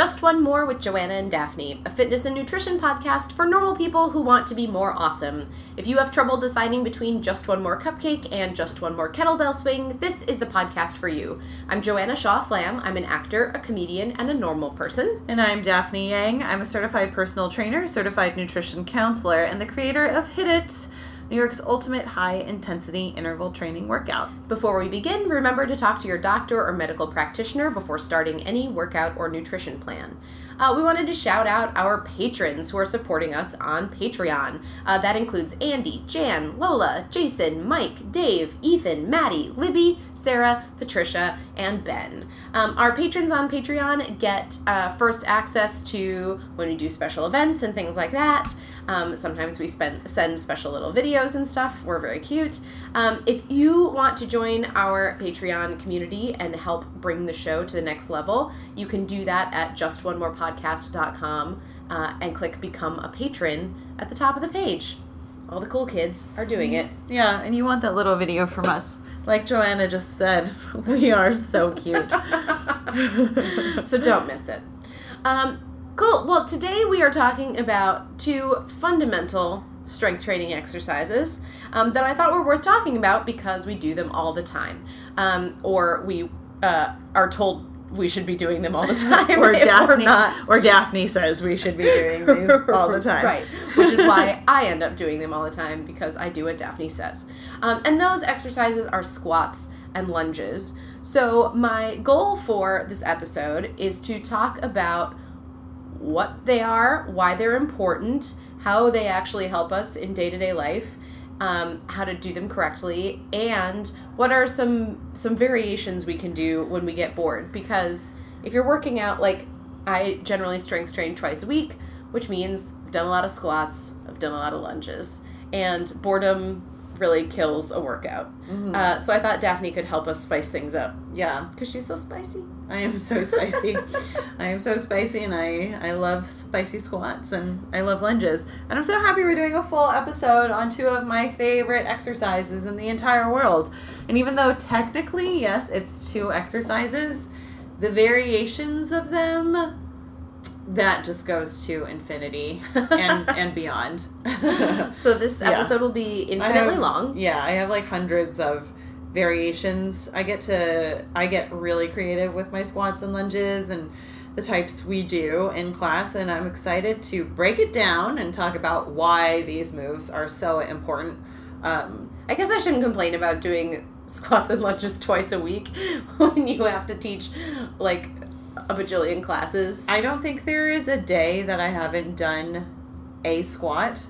Just One More with Joanna and Daphne, a fitness and nutrition podcast for normal people who want to be more awesome. If you have trouble deciding between Just One More Cupcake and Just One More Kettlebell Swing, this is the podcast for you. I'm Joanna Shaw Flam. I'm an actor, a comedian, and a normal person. And I'm Daphne Yang. I'm a certified personal trainer, certified nutrition counselor, and the creator of HIIT It. New York's ultimate high intensity interval training workout. Before we begin, remember to talk to your doctor or medical practitioner before starting any workout or nutrition plan. Uh, we wanted to shout out our patrons who are supporting us on Patreon. Uh, that includes Andy, Jan, Lola, Jason, Mike, Dave, Ethan, Maddie, Libby, Sarah, Patricia, and Ben. Um, our patrons on Patreon get uh, first access to when we do special events and things like that. Um, sometimes we spend, send special little videos and stuff. We're very cute. Um, if you want to join our Patreon community and help bring the show to the next level, you can do that at justonemorepodcast.com uh, and click Become a Patron at the top of the page. All the cool kids are doing it. Yeah, and you want that little video from us. Like Joanna just said, we are so cute. so don't miss it. Um, Cool. Well, today we are talking about two fundamental strength training exercises um, that I thought were worth talking about because we do them all the time, um, or we uh, are told we should be doing them all the time, or Daphne, not. or Daphne says we should be doing these all the time, right? Which is why I end up doing them all the time because I do what Daphne says. Um, and those exercises are squats and lunges. So my goal for this episode is to talk about what they are, why they're important, how they actually help us in day to day life, um, how to do them correctly, and what are some some variations we can do when we get bored. Because if you're working out, like I generally strength train twice a week, which means I've done a lot of squats, I've done a lot of lunges, and boredom really kills a workout. Mm-hmm. Uh, so I thought Daphne could help us spice things up. Yeah, because she's so spicy. I am so spicy. I am so spicy, and I I love spicy squats and I love lunges. And I'm so happy we're doing a full episode on two of my favorite exercises in the entire world. And even though technically, yes, it's two exercises, the variations of them that just goes to infinity and and beyond. so this episode yeah. will be infinitely have, long. Yeah, I have like hundreds of variations. I get to I get really creative with my squats and lunges and the types we do in class and I'm excited to break it down and talk about why these moves are so important. Um, I guess I shouldn't complain about doing squats and lunges twice a week when you have to teach like a bajillion classes. I don't think there is a day that I haven't done a squat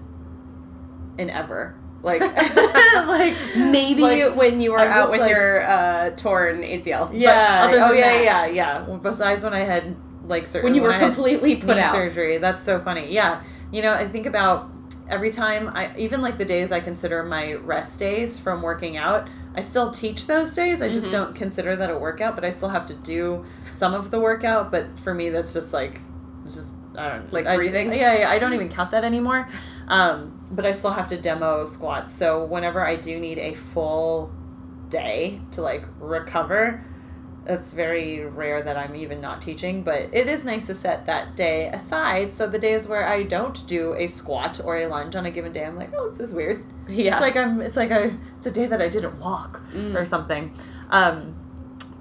in ever. Like, like maybe like, when you were out with like, your uh, torn ACL. Yeah. oh yeah, that, yeah, yeah. Besides when I had like certain when you were when completely put out surgery. That's so funny. Yeah. You know, I think about every time I even like the days I consider my rest days from working out. I still teach those days. I just mm-hmm. don't consider that a workout, but I still have to do some of the workout. But for me, that's just like, just I don't like I breathing. Just, yeah, yeah, I don't even count that anymore. Um, but I still have to demo squats. So whenever I do need a full day to like recover, it's very rare that I'm even not teaching, but it is nice to set that day aside. So the days where I don't do a squat or a lunge on a given day, I'm like, oh, this is weird. Yeah, it's like I'm. It's like a. It's a day that I didn't walk mm. or something. Um,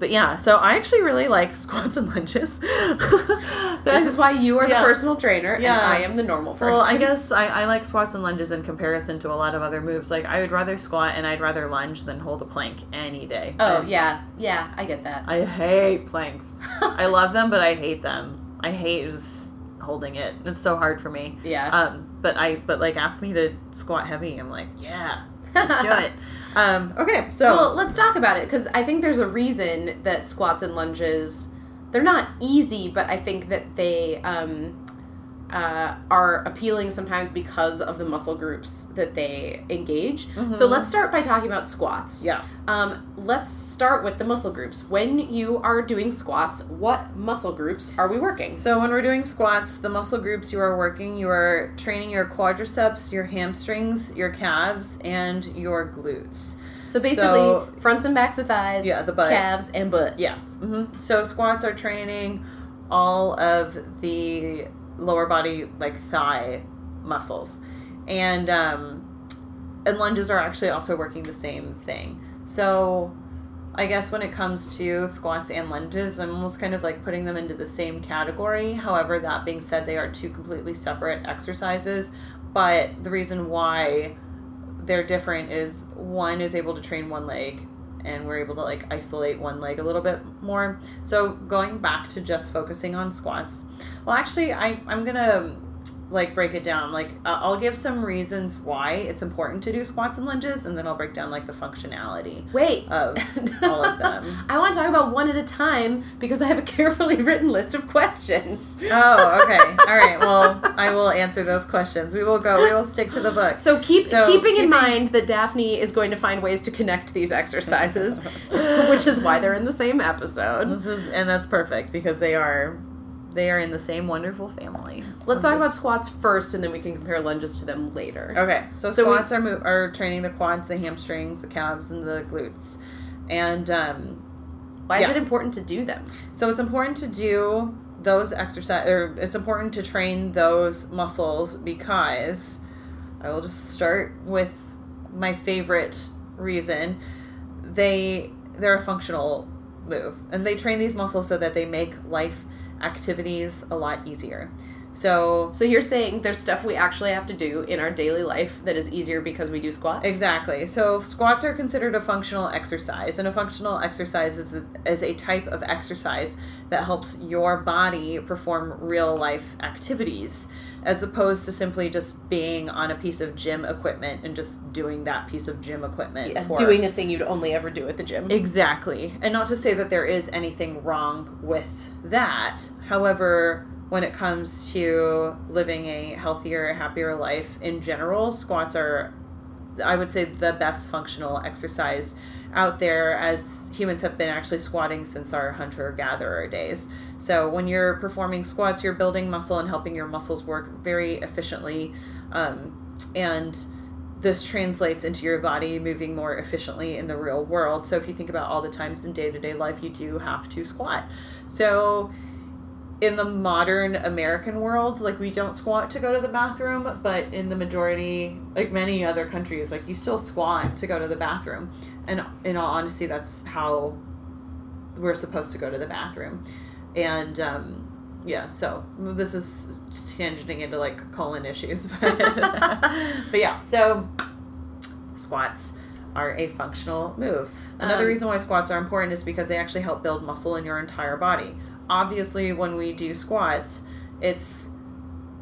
but yeah, so I actually really like squats and lunges. this is why you are yeah. the personal trainer yeah. and I am the normal person. Well, I guess I, I like squats and lunges in comparison to a lot of other moves. Like I would rather squat and I'd rather lunge than hold a plank any day. Oh, yeah. Yeah, I get that. I hate planks. I love them, but I hate them. I hate just holding it. It's so hard for me. Yeah. Um, but I but like ask me to squat heavy, I'm like, yeah, let's do it. Um, okay, so well, let's talk about it because I think there's a reason that squats and lunges they're not easy, but I think that they um, uh, are appealing sometimes because of the muscle groups that they engage. Mm-hmm. So let's start by talking about squats. Yeah. Um, let's start with the muscle groups. When you are doing squats, what muscle groups are we working? So when we're doing squats, the muscle groups you are working, you are training your quadriceps, your hamstrings, your calves, and your glutes. So basically, so, fronts and backs of thighs, yeah, the butt, calves, and butt. Yeah. Mm-hmm. So squats are training all of the lower body like thigh muscles. And um and lunges are actually also working the same thing. So i guess when it comes to squats and lunges i'm almost kind of like putting them into the same category. However that being said they are two completely separate exercises. But the reason why they're different is one is able to train one leg and we're able to like isolate one leg a little bit more. So going back to just focusing on squats. Well, actually, I I'm gonna like break it down. Like uh, I'll give some reasons why it's important to do squats and lunges, and then I'll break down like the functionality. Wait, of all of them. I want to talk about one at a time because I have a carefully written list of questions. Oh, okay. All right. Well, I will answer those questions. We will go. We will stick to the book. So keep so, keeping, keeping in mind that Daphne is going to find ways to connect these exercises, which is why they're in the same episode. This is and that's perfect because they are they are in the same wonderful family. Let's talk about squats first, and then we can compare lunges to them later. Okay, so, so squats we, are mo- are training the quads, the hamstrings, the calves, and the glutes. And um, why yeah. is it important to do them? So it's important to do those exercise, or it's important to train those muscles because I will just start with my favorite reason. They they're a functional move, and they train these muscles so that they make life activities a lot easier. So So you're saying there's stuff we actually have to do in our daily life that is easier because we do squats? Exactly. So squats are considered a functional exercise and a functional exercise is a, is a type of exercise that helps your body perform real life activities as opposed to simply just being on a piece of gym equipment and just doing that piece of gym equipment yeah, for doing a thing you'd only ever do at the gym. Exactly. And not to say that there is anything wrong with that. However, when it comes to living a healthier, happier life in general, squats are I would say the best functional exercise out there as humans have been actually squatting since our hunter gatherer days. So when you're performing squats, you're building muscle and helping your muscles work very efficiently. Um, and this translates into your body moving more efficiently in the real world. So if you think about all the times in day to day life, you do have to squat. So in the modern American world, like we don't squat to go to the bathroom, but in the majority, like many other countries, like you still squat to go to the bathroom. And in all honesty, that's how we're supposed to go to the bathroom. And um, yeah, so this is just tangenting into like colon issues. But, but yeah, so squats are a functional move. Another um, reason why squats are important is because they actually help build muscle in your entire body obviously when we do squats, it's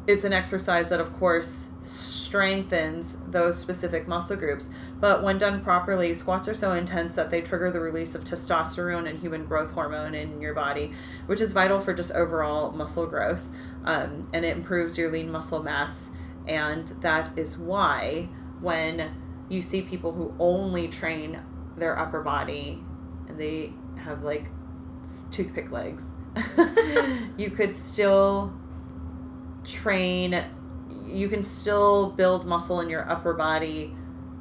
it's an exercise that of course strengthens those specific muscle groups. But when done properly, squats are so intense that they trigger the release of testosterone and human growth hormone in your body, which is vital for just overall muscle growth. Um, and it improves your lean muscle mass. And that is why when you see people who only train their upper body and they have like toothpick legs. You could still train you can still build muscle in your upper body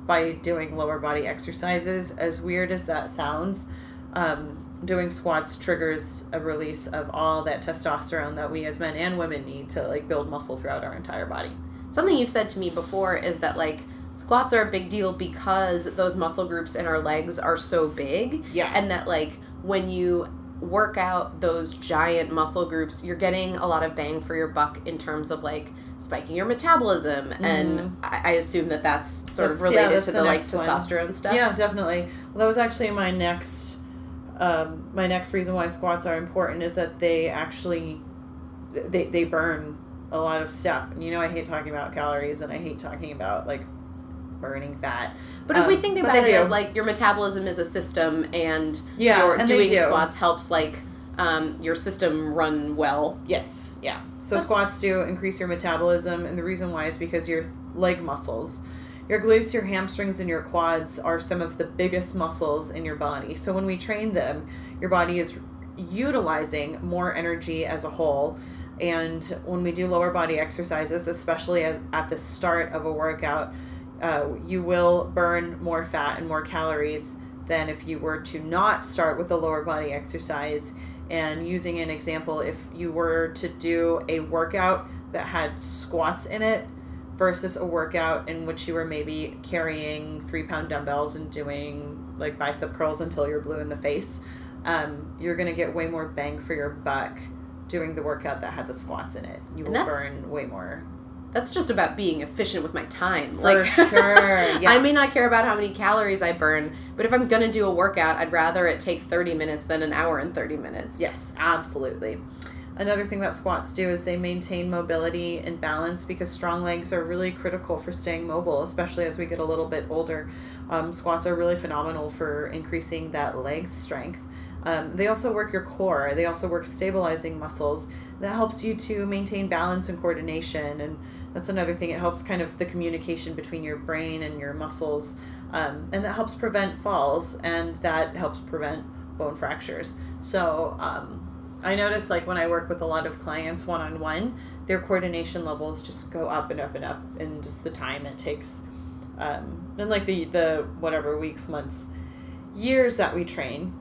by doing lower body exercises. As weird as that sounds um, doing squats triggers a release of all that testosterone that we as men and women need to like build muscle throughout our entire body. Something you've said to me before is that like squats are a big deal because those muscle groups in our legs are so big yeah. and that like when you work out those giant muscle groups, you're getting a lot of bang for your buck in terms of like spiking your metabolism. Mm. And mm-hmm. I, I, assume that that's sort that's, of related yeah, to the, the like testosterone one. stuff. Yeah, definitely. Well, that was actually my next, um, my next reason why squats are important is that they actually, they, they burn a lot of stuff. And you know, I hate talking about calories and I hate talking about like burning fat. But if um, we think about it do. as like your metabolism is a system and yeah, your and doing do. squats helps like um, your system run well. Yes, yeah. So That's... squats do increase your metabolism, and the reason why is because your leg muscles, your glutes, your hamstrings, and your quads are some of the biggest muscles in your body. So when we train them, your body is utilizing more energy as a whole. And when we do lower body exercises, especially as at the start of a workout, uh, you will burn more fat and more calories than if you were to not start with the lower body exercise And using an example, if you were to do a workout that had squats in it versus a workout in which you were maybe carrying three pound dumbbells and doing like bicep curls until you're blue in the face, um, you're going to get way more bang for your buck doing the workout that had the squats in it. You And will burn way more. That's just about being efficient with my time. For like sure. Yeah. I may not care about how many calories I burn, but if I'm gonna do a workout, I'd rather it take 30 minutes than an hour and 30 minutes. Yes, absolutely. Another thing that squats do is they maintain mobility and balance because strong legs are really critical for staying mobile, especially as we get a little bit older. Um, squats are really phenomenal for increasing that leg strength. Um, they also work your core, they also work stabilizing muscles. That helps you to maintain balance and coordination. And that's another thing, it helps kind of the communication between your brain and your muscles. Um, and that helps prevent falls and that helps prevent bone fractures. So, um, I notice like when I work with a lot of clients one on one, their coordination levels just go up and up and up, and just the time it takes, um, and like the the whatever weeks, months, years that we train.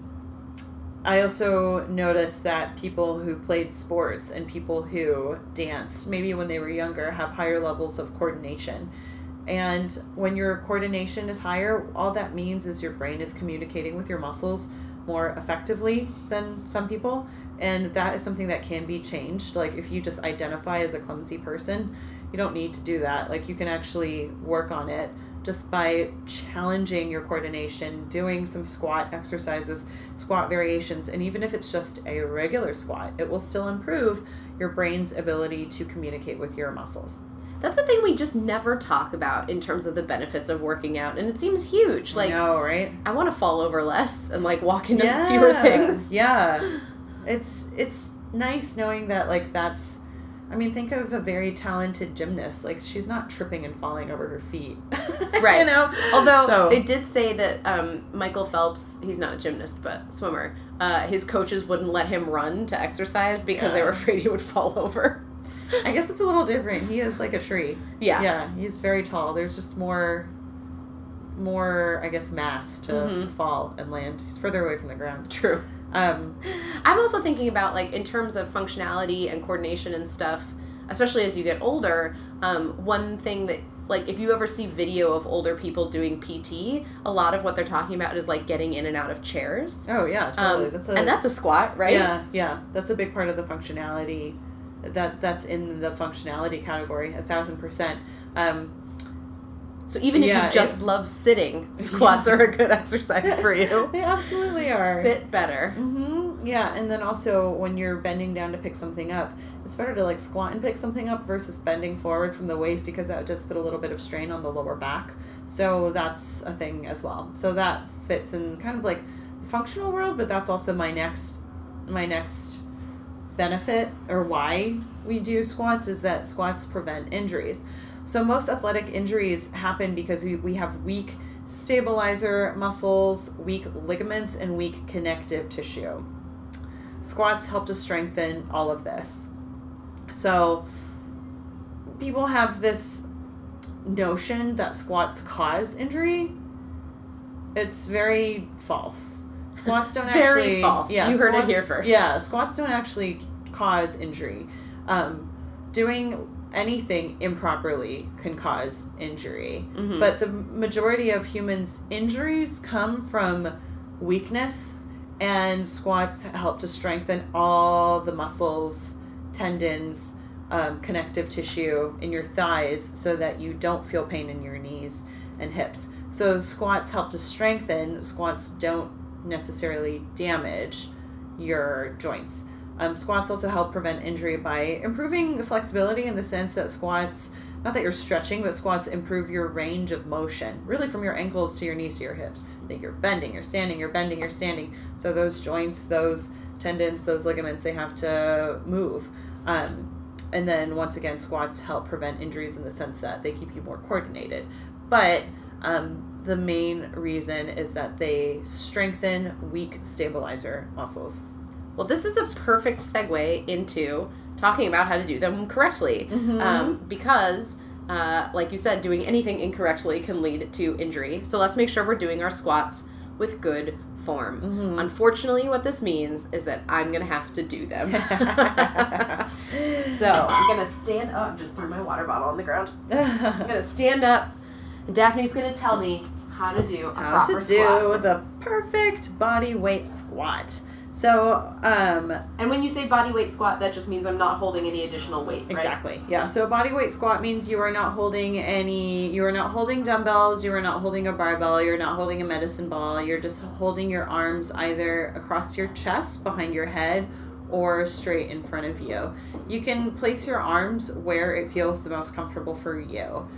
I also noticed that people who played sports and people who danced, maybe when they were younger, have higher levels of coordination. And when your coordination is higher, all that means is your brain is communicating with your muscles more effectively than some people. And that is something that can be changed. Like if you just identify as a clumsy person you don't need to do that. Like you can actually work on it just by challenging your coordination doing some squat exercises squat variations and even if it's just a regular squat it will still improve your brain's ability to communicate with your muscles That's the thing we just never talk about in terms of the benefits of working out, and it seems huge. Like, I know, right I want to fall over less and like walk into fewer things. Yeah. It's it's nice knowing that like that's I mean, think of a very talented gymnast. Like she's not tripping and falling over her feet. Right. you know? Although So- they did say that um, Michael Phelps, he's not a gymnast but swimmer, uh, his coaches wouldn't let him run to exercise because they were afraid he would fall over. I guess it's a little different. He is like a tree. Yeah. Yeah, he's very tall. There's just more more I guess mass to, Mhm. to fall and land. He's further away from the ground. True. Um I'm also thinking about like in terms of functionality and coordination and stuff, especially as you get older. Um, one thing that like if you ever see video of older people doing PT, a lot of what they're talking about is like getting in and out of chairs. oh yeah, totally. Um, that's a and that's a squat, right? Yeah, yeah. That's a big part of the functionality. That that's in the functionality category, a thousand percent. Um, So even if Yeah, you just love sitting, squats are a good exercise for you. they absolutely are. Sit better. Mm-hmm. Yeah, and then also when you're bending down to pick something up, it's better to like squat and pick something up versus bending forward from the waist because that does put a little bit of strain on the lower back. So that's a thing as well. So that fits in kind of like the functional world, but that's also my next my next benefit or why we do squats is that squats prevent injuries. So most athletic injuries happen because we, we have weak stabilizer muscles, weak ligaments, and weak connective tissue. Squats help to strengthen all of this. So people have this notion that squats cause injury. It's very false. Squats don't Very actually. false. Yeah, You heard it here first. Yeah, squats don't actually cause injury. Um, doing anything improperly can cause injury. Mhm. But the majority of humans' injuries come from weakness, and squats help to strengthen all the muscles, tendons, um, connective tissue in your thighs so that you don't feel pain in your knees and hips. So, squats help to strengthen, squats don't necessarily damage your joints. Um, squats also help prevent injury by improving flexibility in the sense that squats, not that you're stretching, but squats improve your range of motion, really from your ankles to your knees to your hips. Think you're bending, you're standing, you're bending, you're standing. So those joints, those tendons, those ligaments, they have to move. Um, and then once again, squats help prevent injuries in the sense that they keep you more coordinated. But um, the main reason is that they strengthen weak stabilizer muscles. Well, this is a perfect segue into talking about how to do them correctly. Mhm. Um, because, uh, like you said, doing anything incorrectly can lead to injury. So let's make sure we're doing our squats with good form. Mhm. Unfortunately, what this means is that I'm gonna have to do them. so I'm gonna stand up. just threw my water bottle on the ground. I'm gonna stand up, and Daphne's gonna tell me how to do How to do squat. the perfect body weight squat. So, um, And when you say body weight squat, that just means I'm not holding any additional weight, right? Exactly. Yeah. So body weight squat means you are not holding any you are not holding dumbbells, you are not holding a barbell, you're not holding a medicine ball. You're just holding your arms either across your chest, behind your head, or straight in front of you. You can place your arms where it feels the most comfortable for you.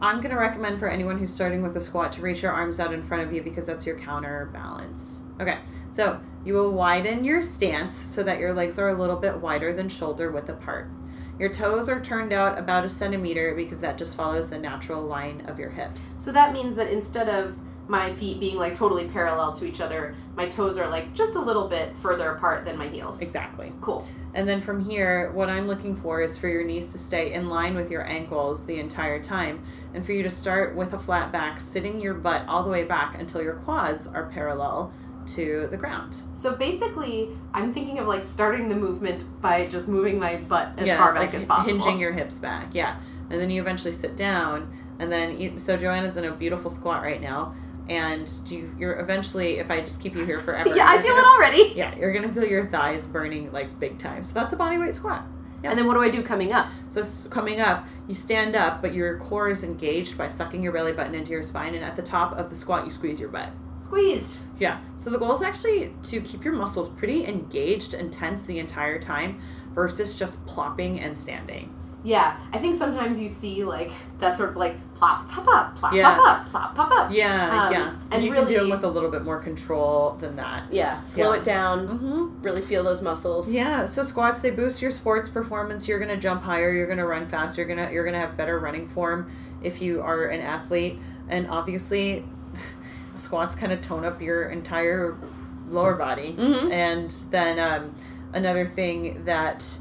I'm going to recommend for anyone who's starting with a squat to reach your arms out in front of you because that's your counterbalance. Okay. So, you will widen your stance so that your legs are a little bit wider than shoulder width apart. Your toes are turned out about a centimeter because that just follows the natural line of your hips. So that means that instead of my feet being like totally parallel to each other, my toes are like just a little bit further apart than my heels. Exactly. Cool. And then from here, what I'm looking for is for your knees to stay in line with your ankles the entire time, and for you to start with a flat back, sitting your butt all the way back until your quads are parallel to the ground. So basically, I'm thinking of like starting the movement by just moving my butt as yeah, far back like as possible. hinging your hips back. Yeah, and then you eventually sit down, and then you, so Joanna's in a beautiful squat right now, and you, you're eventually, if I just keep you here forever, yeah, I feel gonna- it already. Yeah, you're gonna feel your thighs burning like big time. So that's a body weight squat. Yeah. And then what do I do coming up? So coming up, you stand up, but your core is engaged by sucking your belly button into your spine, and at the top of the squat, you squeeze your butt. Squeezed. Yeah. So the goal is actually to keep your muscles pretty engaged and tense the entire time versus just plopping and standing. Yeah, I think sometimes you see like that sort of like plop, pop up, plop, Yeah. pop up, plop, pop up. Yeah, Um, yeah. and And you can do really- it with a little bit more control than that. Yeah, slow Yeah. it down. Mm-hmm. Really feel those muscles. Yeah, so squats they boost your sports performance. You're gonna jump higher. You're gonna run faster. You're gonna you're gonna have better running form if you are an athlete. And obviously, squats kind of tone up your entire lower body. Mhm. And then um, another thing that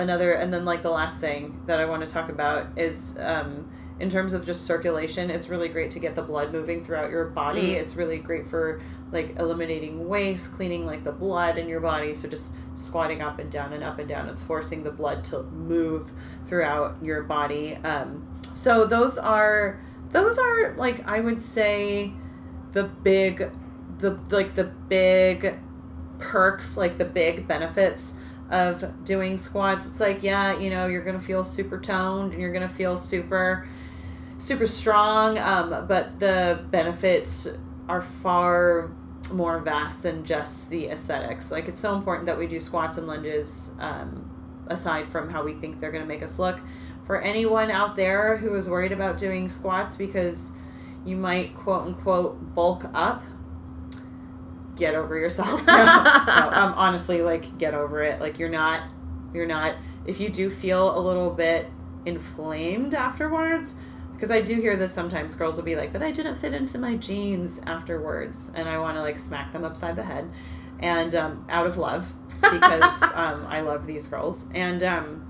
another and then like the last thing that I want to talk about is um, in terms of just circulation. It's really great to get the blood moving throughout your body. Mm. It's really great for like eliminating waste, cleaning like the blood in your body. So just squatting up and down and up and down. It's forcing the blood to move throughout your body. Um, so those are those are like I would say the big the like the big perks like the big benefits of doing squats it's like yeah you know you're gonna feel super toned and you're gonna feel super super strong um, but the benefits are far more vast than just the aesthetics. Like it's so important that we do squats and lunges um, aside from how we think they're going to make us look. For anyone out there who is worried about doing squats because you might quote unquote bulk up get over yourself. No, no, um, honestly like get over it. Like you're not you're not if you do feel a little bit inflamed afterwards because i do hear this sometimes girls will be like but i didn't fit into my jeans afterwards and i want to like smack them upside the head and um, out of love because um, i love these girls and um,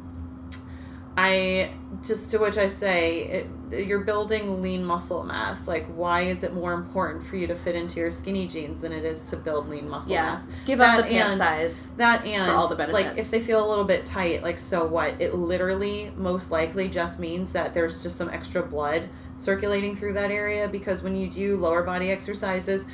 I just to which I say it, you're building lean muscle mass. Like, why is it more important for you to fit into your skinny jeans than it is to build lean muscle Yeah. mass? Give up That the pant and- size. That and all the benefits. like if they feel a little bit tight, like so what? It literally most likely just means that there's just some extra blood circulating through that area because when you do lower body exercises,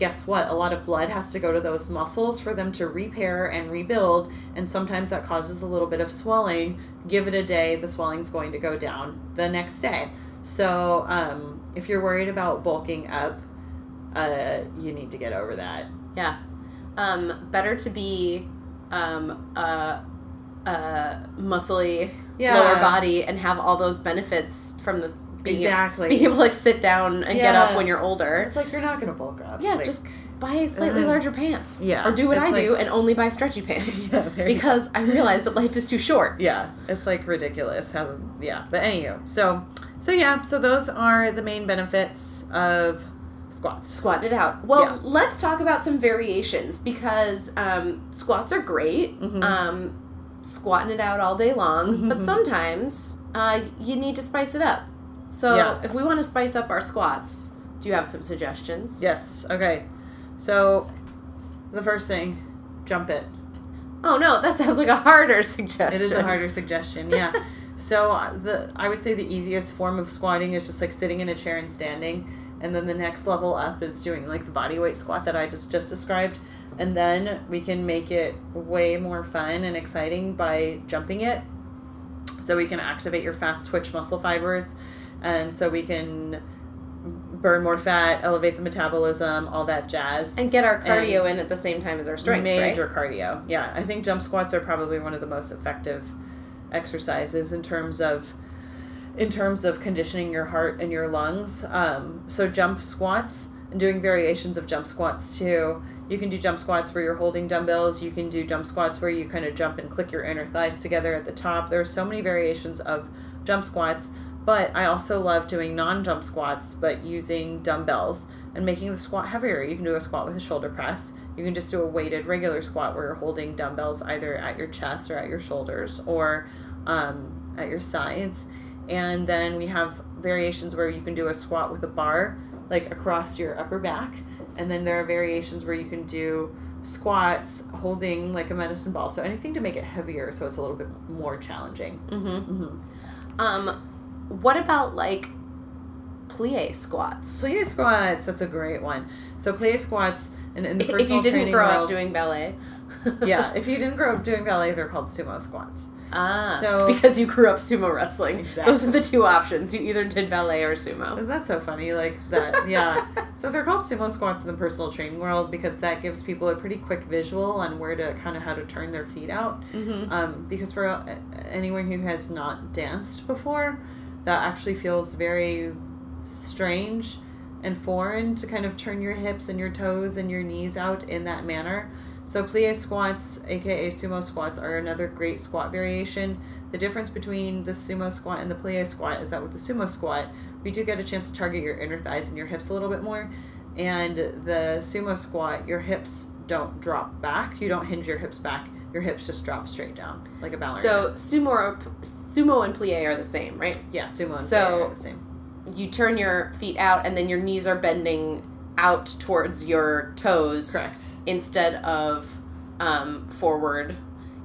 guess what? A lot of blood has to go to those muscles for them to repair and rebuild, and sometimes that causes a little bit of swelling. Give it a day, the swelling's going to go down the next day. So, um, if you're worried about bulking up, uh, you need to get over that. Yeah. Um, better to be um, muscly Yeah. lower body and have all those benefits from the being, Exactly. being able to like, sit down and get up when you're older. It's like you're not gonna bulk up. Yeah, Like- just buy slightly then- larger pants. Yeah, Or do what I do and only buy stretchy pants. Yeah, because I realize that life is too short. yeah, it's like ridiculous. How yeah, but anywho, so so yeah, so those are the main benefits of squats. Squatting it out. Well, Yeah. let's talk about some variations because um, squats are great. Mhm. Um, squatting it out all day long, but sometimes uh, you need to spice it up. So Yeah. if we want to spice up our squats, Do you have some suggestions? Yes. Okay. So, the first thing, jump it. Oh no, that sounds like a harder suggestion. It is a harder suggestion. Yeah. so uh, the I would say the easiest form of squatting is just like sitting in a chair and standing, and then the next level up is doing like the body weight squat that I just just described, and then we can make it way more fun and exciting by jumping it. So we can activate your fast twitch muscle fibers, and so we can burn more fat, elevate the metabolism, all that jazz. And get our cardio and in at the same time as our strength, major right? cardio. Yeah, I think jump squats are probably one of the most effective exercises in terms of in terms of conditioning your heart and your lungs. Um, so jump squats and doing variations of jump squats too. You can do jump squats where you're holding dumbbells. You can do jump squats where you kind of jump and click your inner thighs together at the top. There are so many variations of jump squats. But I also love doing non jump squats, but using dumbbells and making the squat heavier. You can do a squat with a shoulder press. You can just do a weighted regular squat where you're holding dumbbells either at your chest or at your shoulders or um, at your sides. And then we have variations where you can do a squat with a bar, like across your upper back. And then there are variations where you can do squats holding like a medicine ball. So anything to make it heavier so it's a little bit more challenging. Mm-hmm. Mm-hmm. Um, what about like plie squats? Plie squats, that's a great one. So plie squats, and in the personal training world. if you didn't grow world, up doing ballet. yeah, if you didn't grow up doing ballet, they're called sumo squats. Ah, So- because you grew up sumo wrestling. Exactly. Those are the two options. You either did ballet or sumo. Isn't that so funny? Like that, yeah. so they're called sumo squats in the personal training world because that gives people a pretty quick visual on where to kind of how to turn their feet out. Mm-hmm. Um, because for anyone who has not danced before, that actually feels very strange and foreign to kind of turn your hips and your toes and your knees out in that manner. So plie squats, aka sumo squats, are another great squat variation. The difference between the sumo squat and the plie squat is that with the sumo squat, we do get a chance to target your inner thighs and your hips a little bit more. And the sumo squat, your hips don't drop back. You don't hinge your hips back. Your hips just drop straight down like a ballerina. So sumo, sumo and plie are the same, right? yeah, sumo and So- plie are the same. You turn your feet out, and then your knees are bending out towards your toes. Correct. instead of um, forward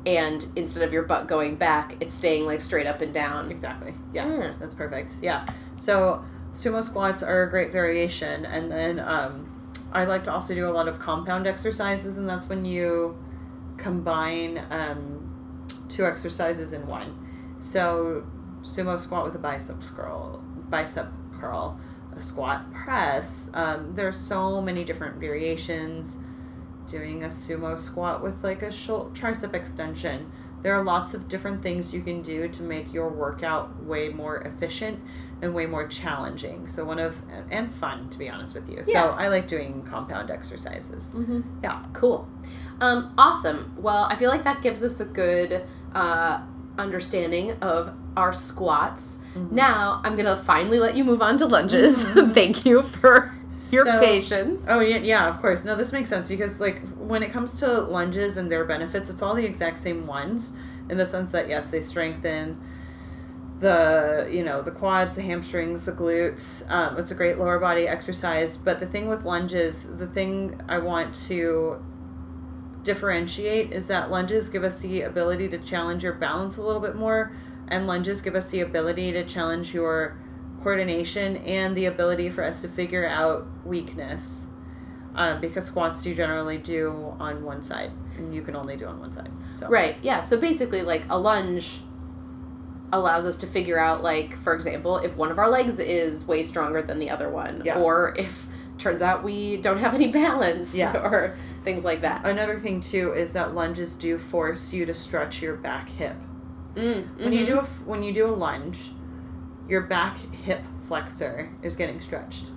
and instead of your butt going back it's staying like straight up and down Exactly. Yeah, Mm. that's perfect. Yeah. So sumo squats are a great variation, and then um, I like to also do a lot of compound exercises, and that's when you combine um, two exercises in one. So sumo squat with a bicep curl, bicep curl, a squat press. Um, there's so many different variations. Doing a sumo squat with like a tricep extension. There are lots of different things you can do to make your workout way more efficient and way more challenging. So one of and fun to be honest with you. Yeah. So I like doing compound exercises. mm-hmm. Yeah. cool um, awesome well i feel like that gives us a good uh, understanding of our squats Mhm. now i'm gonna finally let you move on to lunges thank you for your So- patience Oh yeah, yeah, of course. No, this makes sense because like when it comes to lunges and their benefits, it's all the exact same ones in the sense that yes, they strengthen the you know the quads, the hamstrings, the glutes. Um, it's a great lower body exercise. But the thing with lunges, the thing I want to differentiate is that lunges give us the ability to challenge your balance a little bit more, and lunges give us the ability to challenge your coordination and the ability for us to figure out weakness. Um, because squats you generally do on one side, and you can only do on one side. So Right. Yeah. So basically, like a lunge allows us to figure out, like, for example, if one of our legs is way stronger than the other one, Yeah. or if turns out we don't have any balance, Yeah. or things like that. Another thing too is that lunges do force you to stretch your back hip. Mm, When you do a when you do a lunge, your back hip flexor is getting stretched.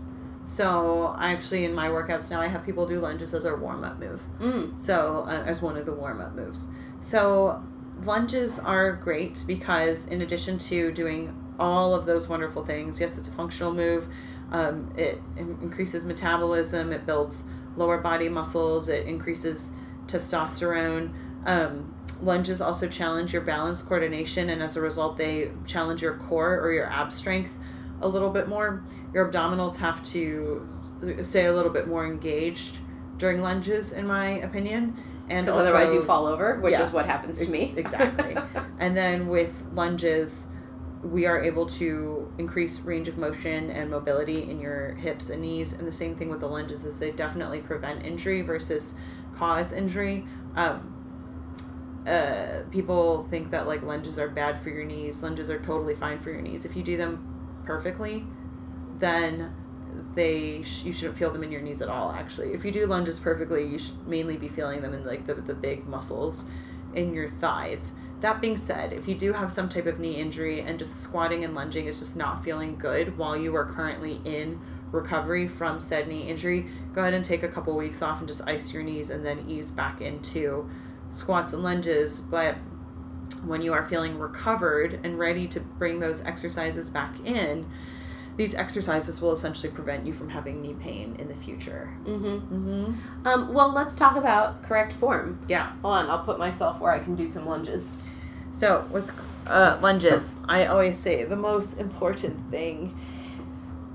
So I actually in my workouts now I have people do lunges as our warm up move. Mm, So uh, as one of the warm up moves. So lunges are great because in addition to doing all of those wonderful things, yes, it's a functional move. Um, it in- increases metabolism. It builds lower body muscles. It increases testosterone. Um, lunges also challenge your balance coordination, and as a result, they challenge your core or your ab strength a little bit more. Your abdominals have to stay a little bit more engaged during lunges, in my opinion. And Because otherwise you fall over, which Yeah. is what happens to me. exactly. and then with lunges, we are able to increase range of motion and mobility in your hips and knees. And the same thing with the lunges is they definitely prevent injury versus cause injury. Um, uh, people think that like lunges are bad for your knees. Lunges are totally fine for your knees if you do them perfectly. Then they sh- you shouldn't feel them in your knees at all. Actually, if you do lunges perfectly, you should mainly be feeling them in like the the big muscles in your thighs. That being said, if you do have some type of knee injury and just squatting and lunging is just not feeling good while you are currently in recovery from said knee injury, go ahead and take a couple weeks off and just ice your knees and then ease back into squats and lunges. But when you are feeling recovered and ready to bring those exercises back in, these exercises will essentially prevent you from having knee pain in the future. Mm-hmm. Mm-hmm. Um, well, let's talk about correct form. Yeah. Hold on, I'll put myself where I can do some lunges. So with uh, lunges, I always say the most important thing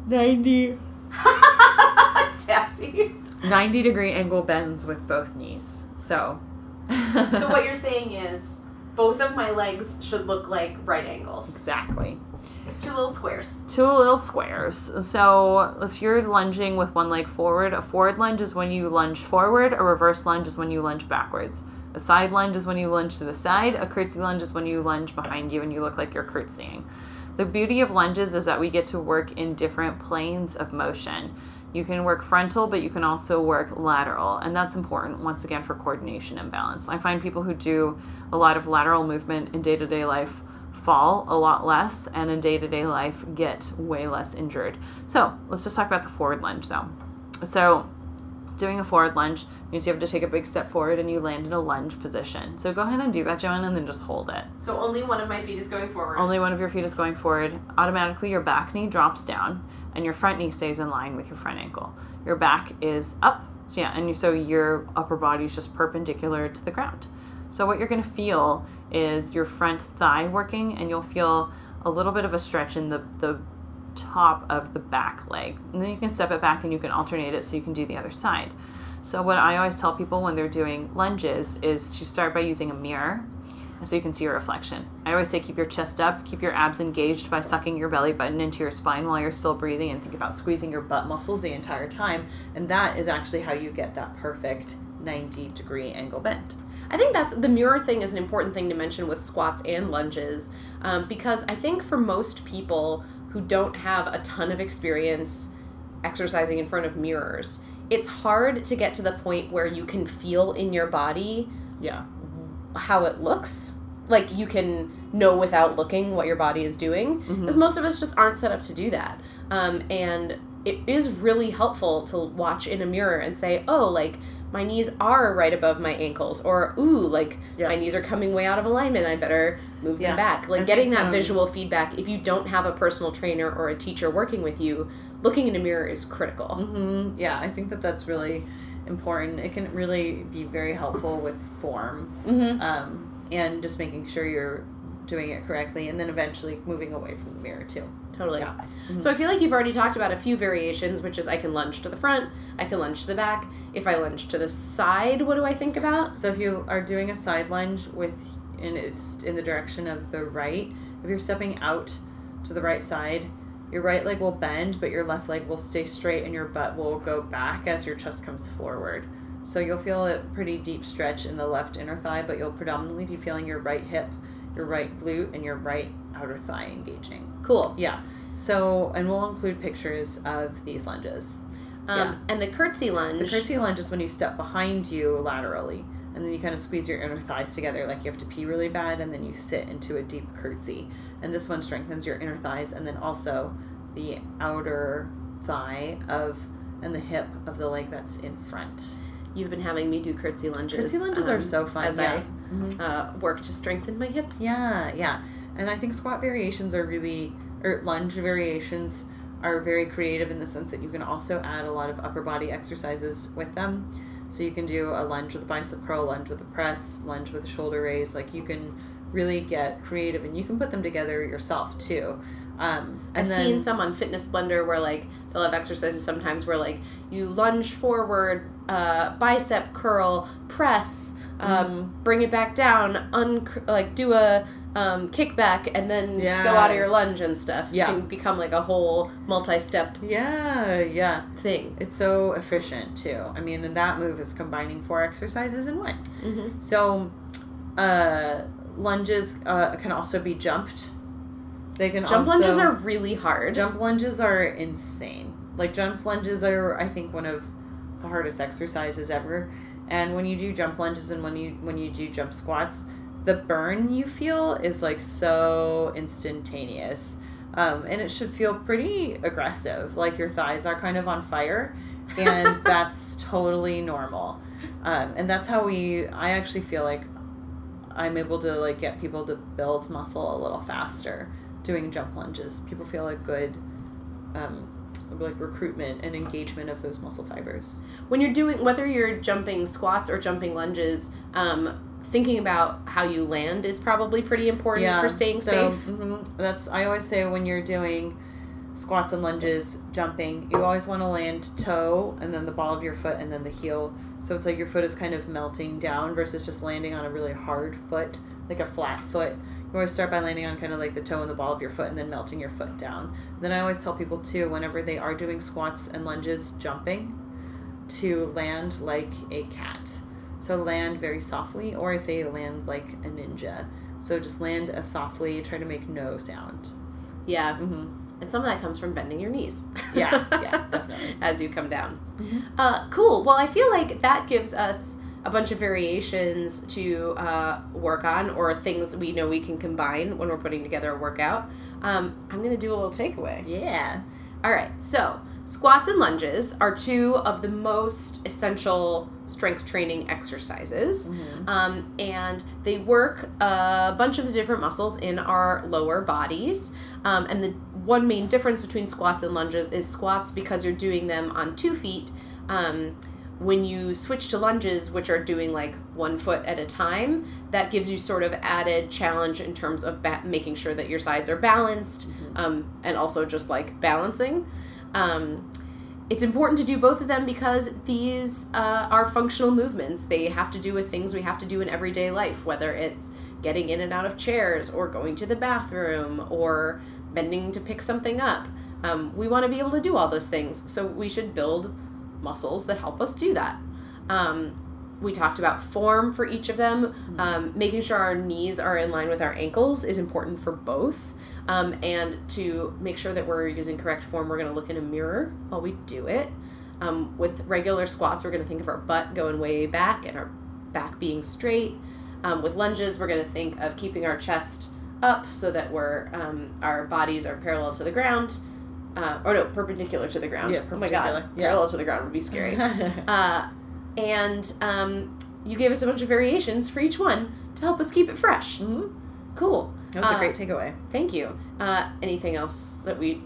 90, Daphne. 90 degree angle bends with both knees. So so what you're saying is both of my legs should look like right angles. exactly. Two little squares. Two little squares. So if you're lunging with one leg forward, a forward lunge is when you lunge forward, a reverse lunge is when you lunge backwards. A side lunge is when you lunge to the side, a curtsy lunge is when you lunge behind you and you look like you're curtsying. The beauty of lunges is that we get to work in different planes of motion. You can work frontal, but you can also work lateral, and that's important once again for coordination and balance. I find people who do a lot of lateral movement in day to day life fall a lot less and in day to day life get way less injured. So let's just talk about the forward lunge though. So, doing a forward lunge means you have to take a big step forward and you land in a lunge position. So, go ahead and do that, Joanne, and then just hold it. So only one of my feet is going forward. Only one of your feet is going forward. Automatically, your back knee drops down and your front knee stays in line with your front ankle. Your back is up. So, yeah, and you, so your upper body is just perpendicular to the ground. So, what you're going to feel is your front thigh working, and you'll feel a little bit of a stretch in the, the top of the back leg. And then you can step it back and you can alternate it so you can do the other side. So, what I always tell people when they're doing lunges is to start by using a mirror so you can see your reflection. I always say keep your chest up, keep your abs engaged by sucking your belly button into your spine while you're still breathing, and think about squeezing your butt muscles the entire time. And that is actually how you get that perfect 90 degree angle bend. I think that's the mirror thing is an important thing to mention with squats and lunges um, because I think for most people who don't have a ton of experience exercising in front of mirrors, it's hard to get to the point where you can feel in your body Yeah. how it looks. Like you can know without looking what your body is doing, because most of us just aren't set up to do that. Um, and it is really helpful to watch in a mirror and say, oh, like my knees are right above my ankles, or ooh, like Yeah. my knees are coming way out of alignment. I better move Yeah. them back. Like I getting think, that um, visual feedback. If you don't have a personal trainer or a teacher working with you, looking in a mirror is critical. hmm Yeah, I think that that's really important. It can really be very helpful with form Mm-hmm. um, and just making sure you're doing it correctly, and then eventually moving away from the mirror too. Totally. Yeah. So I feel like you've already talked about a few variations, which is I can lunge to the front, I can lunge to the back. If I lunge to the side, what do I think about? So if you are doing a side lunge with and it's in the direction of the right, if you're stepping out to the right side, your right leg will bend, but your left leg will stay straight and your butt will go back as your chest comes forward. So you'll feel a pretty deep stretch in the left inner thigh, but you'll predominantly be feeling your right hip, your right glute, and your right outer thigh engaging. Cool. Yeah. So, and we'll include pictures of these lunges. Um, Yeah. And the curtsy lunge. The curtsy lunge is when you step behind you laterally, and then you kind of squeeze your inner thighs together like you have to pee really bad, and then you sit into a deep curtsy. And this one strengthens your inner thighs and then also the outer thigh of and the hip of the leg that's in front. You've been having me do curtsy lunges. Curtsy lunges are um, so fun. As yeah. I uh, work to strengthen my hips. Yeah, yeah. And I think squat variations are really, or lunge variations are very creative in the sense that you can also add a lot of upper body exercises with them. So you can do a lunge with a bicep curl, lunge with a press, lunge with a shoulder raise. Like you can really get creative and you can put them together yourself too. Um, I've then, seen some on Fitness Blender where like they'll have exercises sometimes where like you lunge forward, uh, bicep curl, press, uh, Mhm. bring it back down, un like do a um, kickback, and then yeah. go out of your lunge and stuff. Yeah. It can become like a whole multi-step Yeah, yeah. thing. It's so efficient too. I mean, and that move is combining four exercises in one. hmm So, uh, lunges uh, can also be jumped. They can Jump also, lunges are really hard. jump lunges are insane. Like jump lunges are, I think, one of the hardest exercises ever. And when you do jump lunges and when you when you do jump squats, the burn you feel is like so instantaneous. Um, and it should feel pretty aggressive, like your thighs are kind of on fire, and that's totally normal. Um, and that's how we. I actually feel like I'm able to like get people to build muscle a little faster doing jump lunges. People feel like good, um, like recruitment and engagement of those muscle fibers. when you're doing whether you're jumping squats or jumping lunges um, thinking about how you land is probably pretty important for staying so, safe mhm, that's I always say when you're doing squats and lunges, jumping, you always want to land toe and then the ball of your foot and then the heel. So it's like your foot is kind of melting down versus just landing on a really hard foot, like a flat foot. You always start by landing on kind of like the toe and the ball of your foot and then melting your foot down. Then I always tell people too, whenever they are doing squats and lunges, jumping, to land like a cat. So land very softly, or I say land like a ninja. So just land as softly, try to make no sound. yeah hmm and some of that comes from bending your knees Yeah, yeah, definitely. as you come down Mhm. uh, cool well i feel like that gives us a bunch of variations to uh, work on or things we know we can combine when we're putting together a workout um, i'm going to do a little takeaway Yeah. All right, so squats and lunges are two of the most essential strength training exercises. Mhm. Um, and they work a bunch of the different muscles in our lower bodies. Um, and the one main difference between squats and lunges is squats, because you're doing them on two feet, um, when you switch to lunges, which are doing like one foot at a time, that gives you sort of added challenge in terms of ba- making sure that your sides are balanced um, and also just like balancing. Um, it's important to do both of them because these uh, are functional movements. They have to do with things we have to do in everyday life, whether it's getting in and out of chairs or going to the bathroom or bending to pick something up. Um, we want to be able to do all those things, so we should build muscles that help us do that. Um, we talked about form for each of them. Um, making sure our knees are in line with our ankles is important for both. Um, and to make sure that we're using correct form, we're going to look in a mirror while we do it. Um, with regular squats, we're going to think of our butt going way back and our back being straight. Um, with lunges, we're going to think of keeping our chest up so that we're um, our bodies are parallel to the ground. Uh, or no, perpendicular to the ground. Yeah, oh my god, yeah. parallel to the ground would be scary. Uh, and um, you gave us a bunch of variations for each one to help us keep it fresh. Mhm. Cool. That was Uh, a great takeaway. Thank you. Uh, anything else that we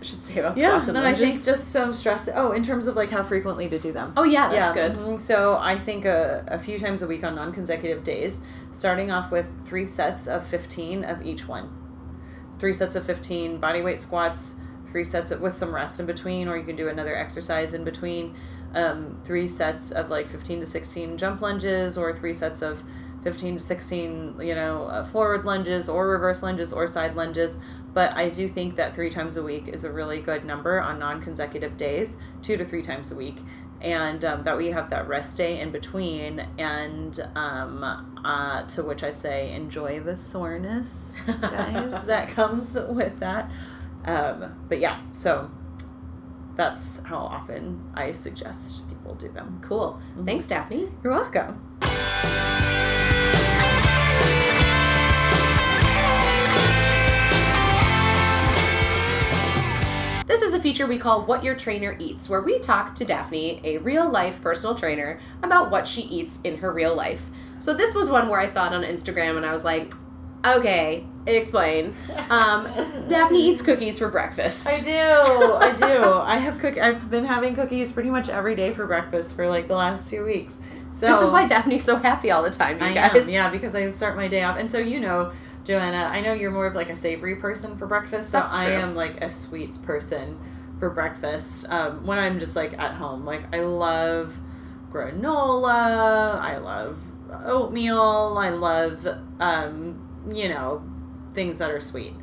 should say about Yeah, squats and no, I think just some stress. Oh, in terms of like how frequently to do them. oh yeah, that's yeah, good. mhm. So I think a, a few times a week on non-consecutive days, starting off with three sets of fifteen of each one. Three sets of fifteen body weight squats. Three sets of, with some rest in between, or you can do another exercise in between. Um, three sets of like fifteen to sixteen jump lunges, or three sets of 15 to 16, you know, uh, forward lunges or reverse lunges or side lunges. But I do think that three times a week is a really good number on non consecutive days, two to three times a week. And um, that we have that rest day in between, and um, uh, to which I say, enjoy the soreness, guys, that comes with that. Um, but yeah, so that's how often I suggest people do them. Cool. Mhm. Thanks, Daphne. You're welcome. Feature we call What Your Trainer Eats, where we talk to Daphne, a real life personal trainer, about what she eats in her real life. So, this was one where I saw it on Instagram and I was like, okay, explain. Um, Daphne eats cookies for breakfast. I do. I do. I have cook. I've been having cookies pretty much every day for breakfast for like the last two weeks. So this is why Daphne's so happy all the time, you I guys. am. Yeah, because I start my day off, and so you know, Joanna, I know you're more of like a savory person for breakfast. So I am like a sweets person for breakfast. Um, when I'm just like at home, like I love granola. I love oatmeal. I love, um, you know, things that are sweet.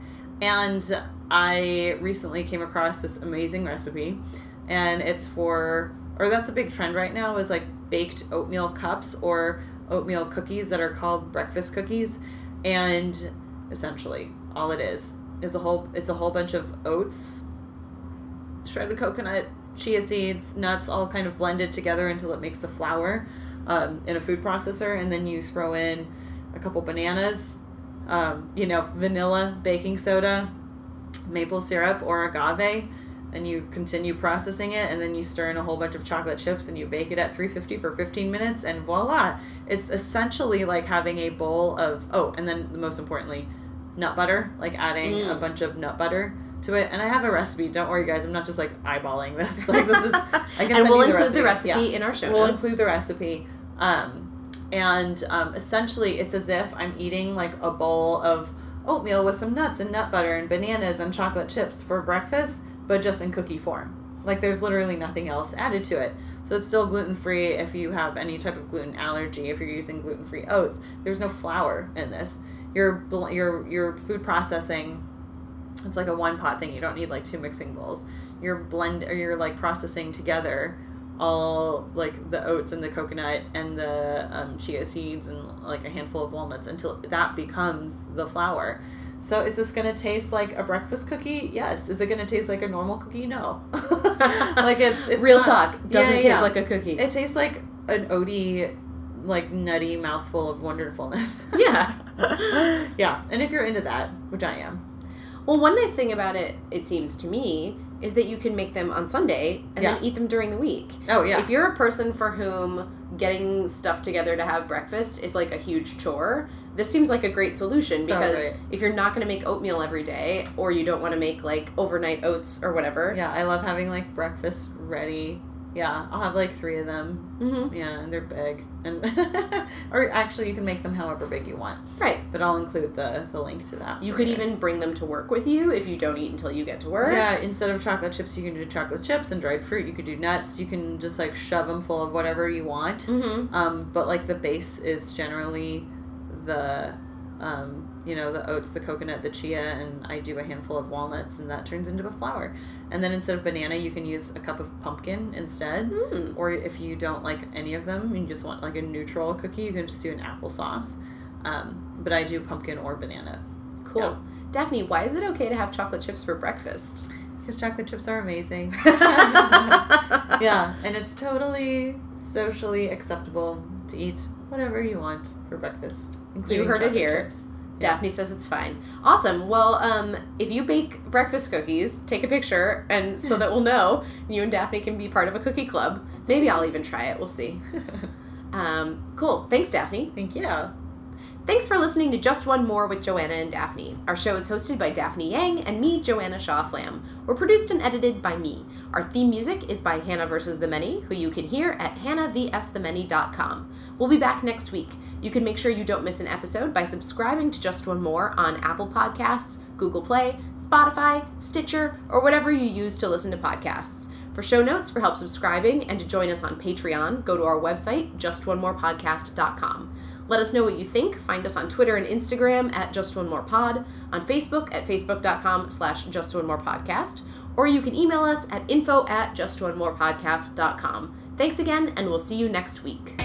And I recently came across this amazing recipe, and it's for, or that's a big trend right now, is like baked oatmeal cups or oatmeal cookies that are called breakfast cookies. And essentially, all it is is a whole, it's a whole bunch of oats, shredded coconut, chia seeds, nuts, all kind of blended together until it makes a flour um, in a food processor, and then you throw in a couple bananas, um, you know, vanilla, baking soda, maple syrup, or agave, and you continue processing it, and then you stir in a whole bunch of chocolate chips, and you bake it at 350 for 15 minutes, and voila! It's essentially like having a bowl of oh, and then the most importantly, nut butter, like adding Mm. a bunch of nut butter to it. And I have a recipe. Don't worry, guys. I'm not just like eyeballing this. Like this is. I can and send we'll you the include the recipe. recipe Yeah in our show we'll notes. include the recipe um, and um, essentially it's as if i'm eating like a bowl of oatmeal with some nuts and nut butter and bananas and chocolate chips for breakfast but just in cookie form like there's literally nothing else added to it so it's still gluten-free if you have any type of gluten allergy if you're using gluten-free oats there's no flour in this your your your food processing it's like a one pot thing. You don't need like two mixing bowls. You're blend or you're like processing together all like the oats and the coconut and the um, chia seeds and like a handful of walnuts until that becomes the flour. So is this going to taste like a breakfast cookie? Yes. Is it going to taste like a normal cookie? No. Like it's, it's Real not- talk. Doesn't Yeah, taste yeah. like a cookie. it tastes like an oaty like nutty mouthful of wonderfulness. Yeah. yeah. And if you're into that which i am Well, one nice thing about it, it seems to me, is that you can make them on Sunday and Yeah. then eat them during the week. oh yeah If you're a person for whom getting stuff together to have breakfast is like a huge chore, this seems like a great solution So because great. if you're not going to make oatmeal every day or you don't want to make like overnight oats or whatever, Yeah, I love having like breakfast ready. Yeah, I'll have like three of them. hmm Yeah, and they're big, and or actually you can make them however big you want. right. But I'll include the the link to that. You could yours. even bring them to work with you if you don't eat until you get to work. Yeah, instead of chocolate chips, you can do chocolate chips and dried fruit. You could do nuts. You can just like shove them full of whatever you want. Mm-hmm. Um, but like the base is generally the, um, you know, the oats, the coconut, the chia, and I do a handful of walnuts, and that turns into a flour. And then instead of banana, you can use a cup of pumpkin instead. Mm. Or if you don't like any of them, and you just want like a neutral cookie, you can just do an applesauce. Um, but I do pumpkin or banana Cool. Yeah. Daphne, why is it okay to have chocolate chips for breakfast? because chocolate chips are amazing. yeah, and it's totally socially acceptable to eat whatever you want for breakfast, including heard it chocolate here. chips. Daphne says it's fine. Awesome. Well, um, if you bake breakfast cookies, take a picture, and so that we'll know you and Daphne can be part of a cookie club. Maybe I'll even try it. We'll see. Um, cool. Thanks, Daphne. Thank you. Thanks for listening to Just One More with Joanna and Daphne. Our show is hosted by Daphne Yang and me, Joanna Shaw Flamm. We're produced and edited by me. Our theme music is by Hannah vs. the Many, who you can hear at hannahvsthemany.com. We'll be back next week. You can make sure you don't miss an episode by subscribing to Just One More on Apple Podcasts, Google Play, Spotify, Stitcher, or whatever you use to listen to podcasts. For show notes, for help subscribing, and to join us on Patreon, go to our website, justonemorepodcast.com. Let us know what you think. Find us on Twitter and Instagram at Just One More Pod, on Facebook at facebook.com slash Just One More Podcast, or you can email us at info at justonemorepodcast.com. Thanks again, and we'll see you next week.